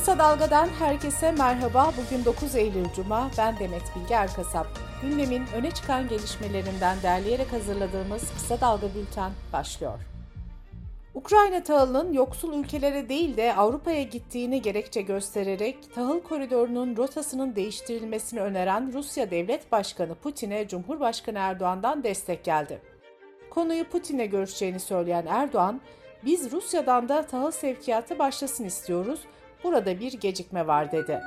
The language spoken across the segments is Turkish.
Kısa Dalga'dan herkese merhaba. Bugün 9 Eylül Cuma. Ben Demet Bilge Erkasap. Gündemin öne çıkan gelişmelerinden derleyerek hazırladığımız Kısa Dalga Bülten başlıyor. Ukrayna tahılının yoksul ülkelere değil de Avrupa'ya gittiğini gerekçe göstererek tahıl koridorunun rotasının değiştirilmesini öneren Rusya Devlet Başkanı Putin'e Cumhurbaşkanı Erdoğan'dan destek geldi. Konuyu Putin'le görüşeceğini söyleyen Erdoğan, biz Rusya'dan da tahıl sevkiyatı başlasın istiyoruz, burada bir gecikme var dedi.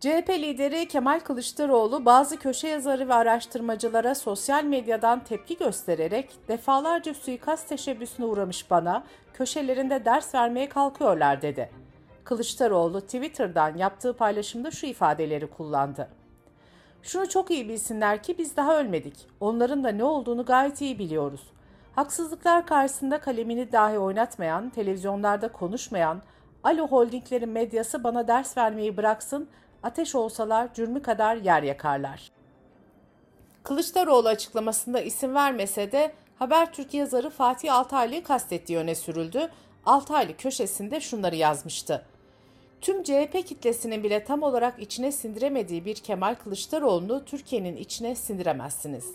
CHP lideri Kemal Kılıçdaroğlu bazı köşe yazarı ve araştırmacılara sosyal medyadan tepki göstererek defalarca suikast teşebbüsüne uğramış bana köşelerinde ders vermeye kalkıyorlar dedi. Kılıçdaroğlu Twitter'dan yaptığı paylaşımda şu ifadeleri kullandı. Şunu çok iyi bilsinler ki biz daha ölmedik. Onların da ne olduğunu gayet iyi biliyoruz. Haksızlıklar karşısında kalemini dahi oynatmayan, televizyonlarda konuşmayan, Alo Holdinglerin medyası bana ders vermeyi bıraksın, ateş olsalar cürmü kadar yer yakarlar. Kılıçdaroğlu açıklamasında isim vermese de Habertürk yazarı Fatih Altaylı'yı kastettiği öne sürüldü. Altaylı köşesinde şunları yazmıştı. Tüm CHP kitlesinin bile tam olarak içine sindiremediği bir Kemal Kılıçdaroğlu'nu Türkiye'nin içine sindiremezsiniz.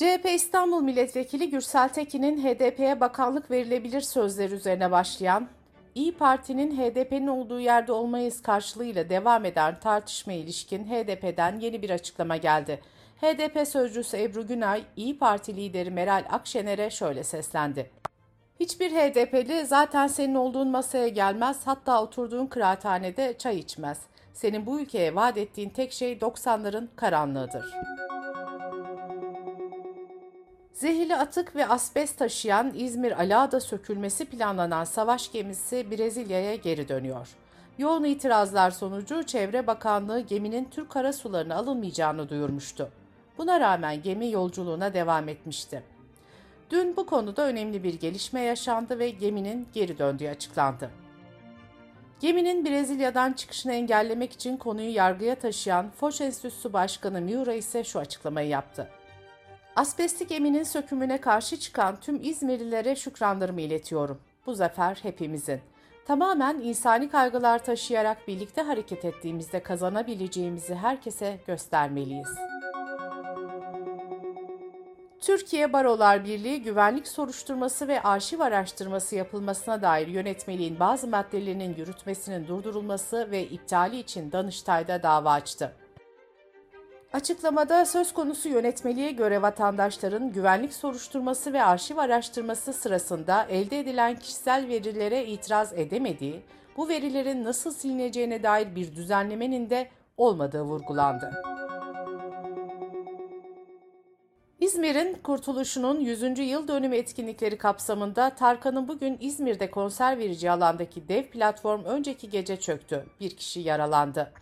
CHP İstanbul Milletvekili Gürsel Tekin'in HDP'ye bakanlık verilebilir sözleri üzerine başlayan İyi Parti'nin HDP'nin olduğu yerde olmayız karşılığıyla devam eden tartışma ilişkin HDP'den yeni bir açıklama geldi. HDP sözcüsü Ebru Günay, İyi Parti lideri Meral Akşener'e şöyle seslendi. Hiçbir HDP'li zaten senin olduğun masaya gelmez, hatta oturduğun kıraathanede çay içmez. Senin bu ülkeye vaat ettiğin tek şey 90'ların karanlığıdır. Zehirli atık ve asbest taşıyan İzmir Ala'da sökülmesi planlanan savaş gemisi Brezilya'ya geri dönüyor. Yoğun itirazlar sonucu Çevre Bakanlığı geminin Türk karasularına alınmayacağını duyurmuştu. Buna rağmen gemi yolculuğuna devam etmişti. Dün bu konuda önemli bir gelişme yaşandı ve geminin geri döndüğü açıklandı. Geminin Brezilya'dan çıkışını engellemek için konuyu yargıya taşıyan Foç Enstitüsü Başkanı Miura ise şu açıklamayı yaptı. Asbestli geminin sökümüne karşı çıkan tüm İzmirlilere şükranlarımı iletiyorum. Bu zafer hepimizin. Tamamen insani kaygılar taşıyarak birlikte hareket ettiğimizde kazanabileceğimizi herkese göstermeliyiz. Türkiye Barolar Birliği güvenlik soruşturması ve arşiv araştırması yapılmasına dair yönetmeliğin bazı maddelerinin yürütmesinin durdurulması ve iptali için Danıştay'da dava açtı. Açıklamada söz konusu yönetmeliğe göre vatandaşların güvenlik soruşturması ve arşiv araştırması sırasında elde edilen kişisel verilere itiraz edemediği, bu verilerin nasıl silineceğine dair bir düzenlemenin de olmadığı vurgulandı. İzmir'in kurtuluşunun 100. yıl dönümü etkinlikleri kapsamında Tarkan'ın bugün İzmir'de konser vereceği alandaki dev platform önceki gece çöktü. Bir kişi yaralandı.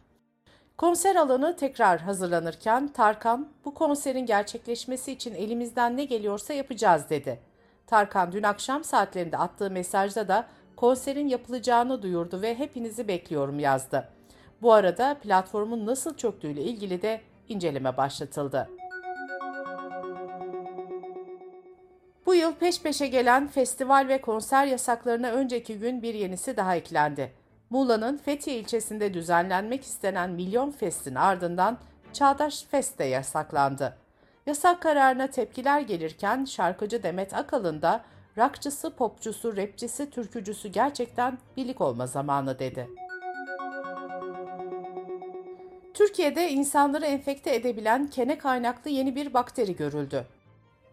Konser alanı tekrar hazırlanırken Tarkan bu konserin gerçekleşmesi için elimizden ne geliyorsa yapacağız dedi. Tarkan dün akşam saatlerinde attığı mesajda da konserin yapılacağını duyurdu ve hepinizi bekliyorum yazdı. Bu arada platformun nasıl çöktüğüyle ilgili de inceleme başlatıldı. Bu yıl peş peşe gelen festival ve konser yasaklarına önceki gün bir yenisi daha eklendi. Muğla'nın Fethiye ilçesinde düzenlenmek istenen Milyon Fest'in ardından Çağdaş Fest de yasaklandı. Yasak kararına tepkiler gelirken şarkıcı Demet Akalın da rakçısı, popçusu, rapçisi, türkücüsü gerçekten birlik olma zamanı dedi. Türkiye'de insanları enfekte edebilen kene kaynaklı yeni bir bakteri görüldü.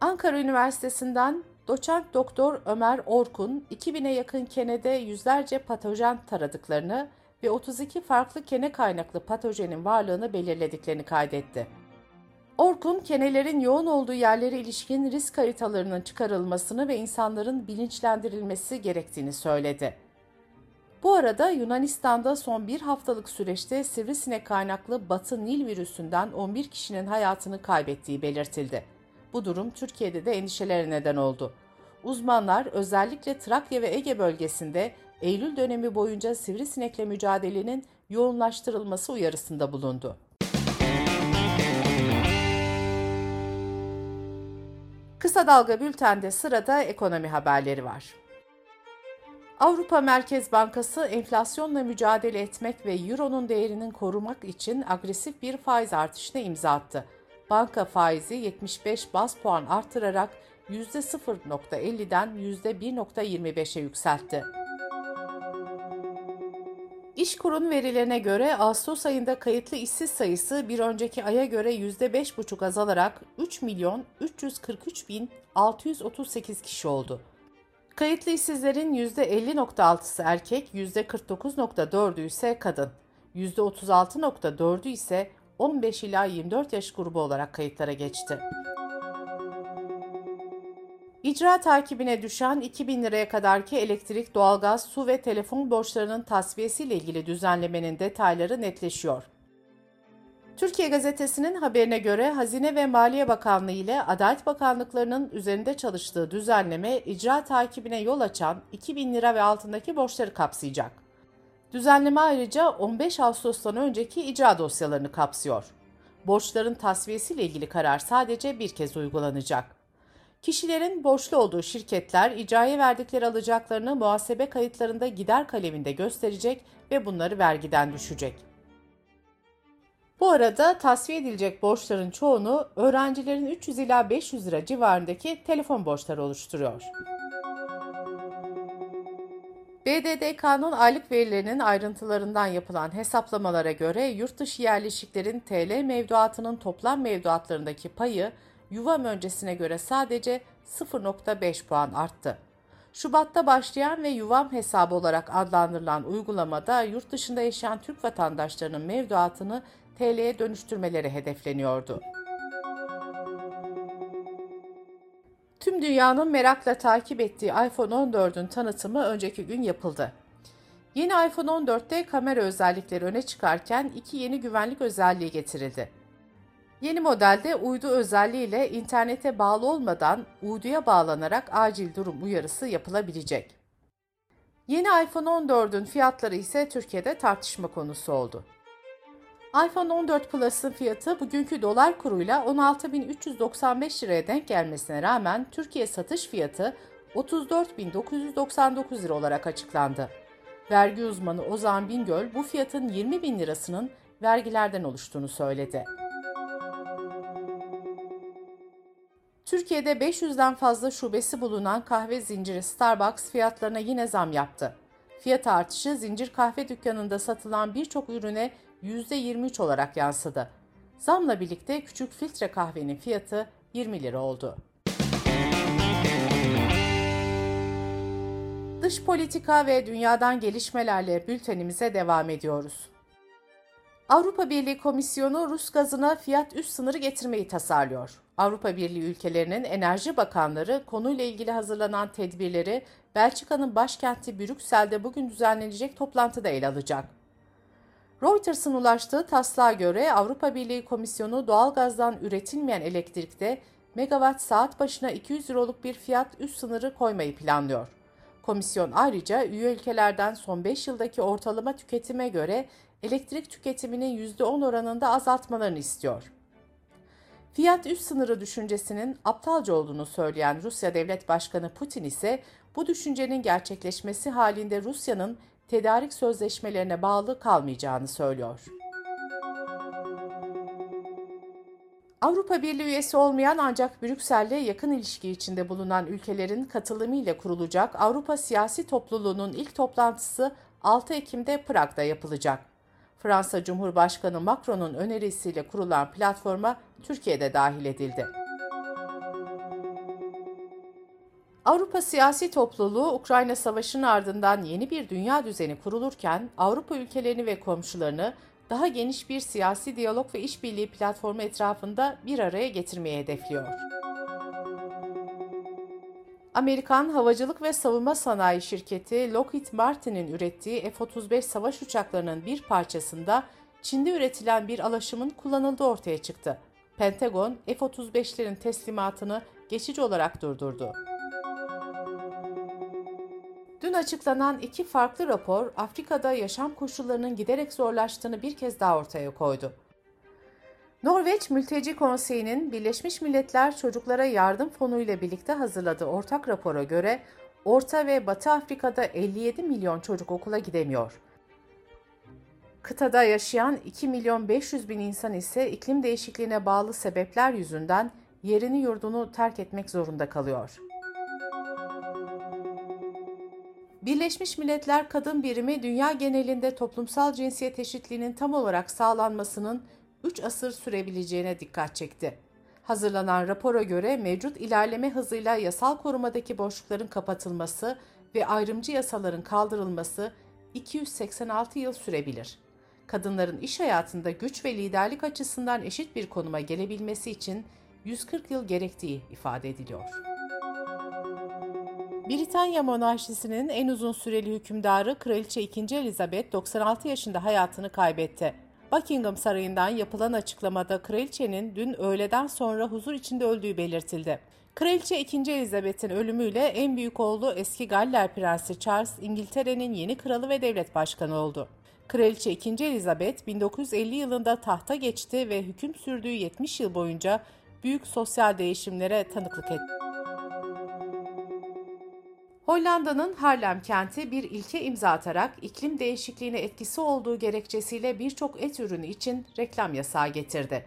Ankara Üniversitesi'nden Doçent Doktor Ömer Orkun 2000'e yakın kenede yüzlerce patojen taradıklarını ve 32 farklı kene kaynaklı patojenin varlığını belirlediklerini kaydetti. Orkun, kenelerin yoğun olduğu yerlere ilişkin risk haritalarının çıkarılmasını ve insanların bilinçlendirilmesi gerektiğini söyledi. Bu arada Yunanistan'da son bir haftalık süreçte sivrisinek kaynaklı Batı Nil virüsünden 11 kişinin hayatını kaybettiği belirtildi. Bu durum Türkiye'de de endişelere neden oldu. Uzmanlar özellikle Trakya ve Ege bölgesinde Eylül dönemi boyunca sivrisinekle mücadelenin yoğunlaştırılması uyarısında bulundu. Kısa Dalga Bülten'de sırada ekonomi haberleri var. Avrupa Merkez Bankası enflasyonla mücadele etmek ve euronun değerinin korumak için agresif bir faiz artışına imza attı. Banka faizi 75 bas puan artırarak %0.50'den %1.25'e yükseltti. İşkur'un verilerine göre Ağustos ayında kayıtlı işsiz sayısı bir önceki aya göre %5,5 azalarak 3 milyon 343 bin 638 kişi oldu. Kayıtlı işsizlerin %50.6'sı erkek, %49.4'ü ise kadın. %36.4'ü ise 15 ila 24 yaş grubu olarak kayıtlara geçti. İcra takibine düşen 2000 liraya kadarki elektrik, doğalgaz, su ve telefon borçlarının tasfiyesiyle ilgili düzenlemenin detayları netleşiyor. Türkiye Gazetesi'nin haberine göre Hazine ve Maliye Bakanlığı ile Adalet Bakanlıklarının üzerinde çalıştığı düzenleme icra takibine yol açan 2000 lira ve altındaki borçları kapsayacak. Düzenleme ayrıca 15 Ağustos'tan önceki icra dosyalarını kapsıyor. Borçların tasfiyesiyle ilgili karar sadece bir kez uygulanacak. Kişilerin borçlu olduğu şirketler icraya verdikleri alacaklarını muhasebe kayıtlarında gider kaleminde gösterecek ve bunları vergiden düşecek. Bu arada tasfiye edilecek borçların çoğunu öğrencilerin 300 ila 500 lira civarındaki telefon borçları oluşturuyor. BDDK'nın aylık verilerinin ayrıntılarından yapılan hesaplamalara göre yurt dışı yerleşiklerin TL mevduatının toplam mevduatlarındaki payı yuvam öncesine göre sadece 0.5 puan arttı. Şubat'ta başlayan ve yuvam hesabı olarak adlandırılan uygulamada yurt dışında yaşayan Türk vatandaşlarının mevduatını TL'ye dönüştürmeleri hedefleniyordu. Tüm dünyanın merakla takip ettiği iPhone 14'ün tanıtımı önceki gün yapıldı. Yeni iPhone 14'te kamera özellikleri öne çıkarken iki yeni güvenlik özelliği getirildi. Yeni modelde uydu özelliğiyle internete bağlı olmadan uyduya bağlanarak acil durum uyarısı yapılabilecek. Yeni iPhone 14'ün fiyatları ise Türkiye'de tartışma konusu oldu iPhone 14 Plus'ın fiyatı bugünkü dolar kuruyla 16.395 liraya denk gelmesine rağmen Türkiye satış fiyatı 34.999 lira olarak açıklandı. Vergi uzmanı Ozan Bingöl bu fiyatın 20 bin lirasının vergilerden oluştuğunu söyledi. Türkiye'de 500'den fazla şubesi bulunan kahve zinciri Starbucks fiyatlarına yine zam yaptı. Fiyat artışı zincir kahve dükkanında satılan birçok ürüne %23 olarak yansıdı. Zamla birlikte küçük filtre kahvenin fiyatı 20 lira oldu. Dış politika ve dünyadan gelişmelerle bültenimize devam ediyoruz. Avrupa Birliği Komisyonu Rus gazına fiyat üst sınırı getirmeyi tasarlıyor. Avrupa Birliği ülkelerinin enerji bakanları konuyla ilgili hazırlanan tedbirleri Belçika'nın başkenti Brüksel'de bugün düzenlenecek toplantıda ele alacak. Reuters'ın ulaştığı taslağa göre Avrupa Birliği Komisyonu doğalgazdan üretilmeyen elektrikte megawatt saat başına 200 euroluk bir fiyat üst sınırı koymayı planlıyor. Komisyon ayrıca üye ülkelerden son 5 yıldaki ortalama tüketime göre elektrik tüketiminin %10 oranında azaltmalarını istiyor. Fiyat üst sınırı düşüncesinin aptalca olduğunu söyleyen Rusya Devlet Başkanı Putin ise bu düşüncenin gerçekleşmesi halinde Rusya'nın tedarik sözleşmelerine bağlı kalmayacağını söylüyor. Avrupa Birliği üyesi olmayan ancak Brüksel'le yakın ilişki içinde bulunan ülkelerin katılımıyla kurulacak Avrupa Siyasi Topluluğu'nun ilk toplantısı 6 Ekim'de Prag'da yapılacak. Fransa Cumhurbaşkanı Macron'un önerisiyle kurulan platforma Türkiye'de dahil edildi. Avrupa siyasi topluluğu Ukrayna Savaşı'nın ardından yeni bir dünya düzeni kurulurken Avrupa ülkelerini ve komşularını daha geniş bir siyasi diyalog ve işbirliği platformu etrafında bir araya getirmeyi hedefliyor. Amerikan havacılık ve savunma sanayi şirketi Lockheed Martin'in ürettiği F-35 savaş uçaklarının bir parçasında Çin'de üretilen bir alaşımın kullanıldığı ortaya çıktı. Pentagon, F-35'lerin teslimatını geçici olarak durdurdu. Dün açıklanan iki farklı rapor Afrika'da yaşam koşullarının giderek zorlaştığını bir kez daha ortaya koydu. Norveç Mülteci Konseyi'nin Birleşmiş Milletler Çocuklara Yardım Fonu ile birlikte hazırladığı ortak rapora göre Orta ve Batı Afrika'da 57 milyon çocuk okula gidemiyor. Kıtada yaşayan 2 milyon 500 bin insan ise iklim değişikliğine bağlı sebepler yüzünden yerini yurdunu terk etmek zorunda kalıyor. Birleşmiş Milletler Kadın Birimi dünya genelinde toplumsal cinsiyet eşitliğinin tam olarak sağlanmasının 3 asır sürebileceğine dikkat çekti. Hazırlanan rapora göre mevcut ilerleme hızıyla yasal korumadaki boşlukların kapatılması ve ayrımcı yasaların kaldırılması 286 yıl sürebilir. Kadınların iş hayatında güç ve liderlik açısından eşit bir konuma gelebilmesi için 140 yıl gerektiği ifade ediliyor. Britanya monarşisinin en uzun süreli hükümdarı Kraliçe 2. Elizabeth 96 yaşında hayatını kaybetti. Buckingham Sarayı'ndan yapılan açıklamada kraliçenin dün öğleden sonra huzur içinde öldüğü belirtildi. Kraliçe 2. Elizabeth'in ölümüyle en büyük oğlu eski Galler Prensi Charles İngiltere'nin yeni kralı ve devlet başkanı oldu. Kraliçe 2. Elizabeth 1950 yılında tahta geçti ve hüküm sürdüğü 70 yıl boyunca büyük sosyal değişimlere tanıklık etti. Hollanda'nın Haarlem kenti bir ilke imza atarak iklim değişikliğine etkisi olduğu gerekçesiyle birçok et ürünü için reklam yasağı getirdi.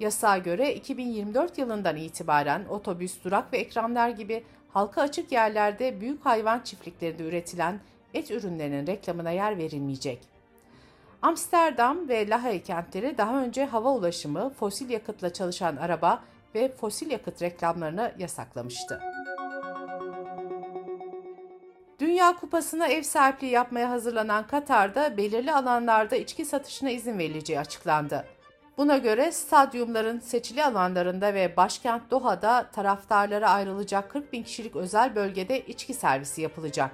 Yasağa göre 2024 yılından itibaren otobüs, durak ve ekranlar gibi halka açık yerlerde büyük hayvan çiftliklerinde üretilen et ürünlerinin reklamına yer verilmeyecek. Amsterdam ve Lahey kentleri daha önce hava ulaşımı, fosil yakıtla çalışan araba ve fosil yakıt reklamlarını yasaklamıştı. Dünya Kupası'na ev sahipliği yapmaya hazırlanan Katar'da belirli alanlarda içki satışına izin verileceği açıklandı. Buna göre stadyumların seçili alanlarında ve başkent Doha'da taraftarlara ayrılacak 40 bin kişilik özel bölgede içki servisi yapılacak.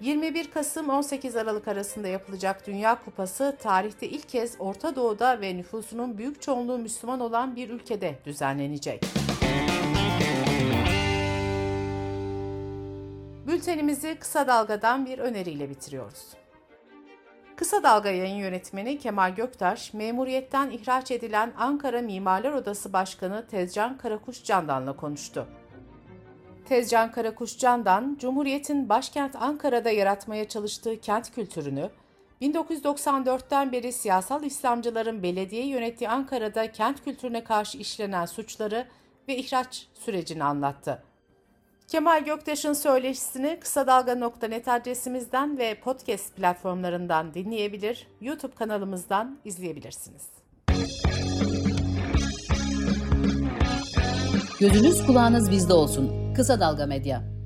21 Kasım 18 Aralık arasında yapılacak Dünya Kupası tarihte ilk kez Orta Doğu'da ve nüfusunun büyük çoğunluğu Müslüman olan bir ülkede düzenlenecek. Bültenimizi kısa dalgadan bir öneriyle bitiriyoruz. Kısa Dalga yayın yönetmeni Kemal Göktaş, memuriyetten ihraç edilen Ankara Mimarlar Odası Başkanı Tezcan Karakuş Candan'la konuştu. Tezcan Karakuş Candan, Cumhuriyet'in başkent Ankara'da yaratmaya çalıştığı kent kültürünü, 1994'ten beri siyasal İslamcıların belediye yönettiği Ankara'da kent kültürüne karşı işlenen suçları ve ihraç sürecini anlattı. Kemal Göktaş'ın söyleşisini kısa dalga.net adresimizden ve podcast platformlarından dinleyebilir, YouTube kanalımızdan izleyebilirsiniz. Gözünüz kulağınız bizde olsun. Kısa Dalga Medya.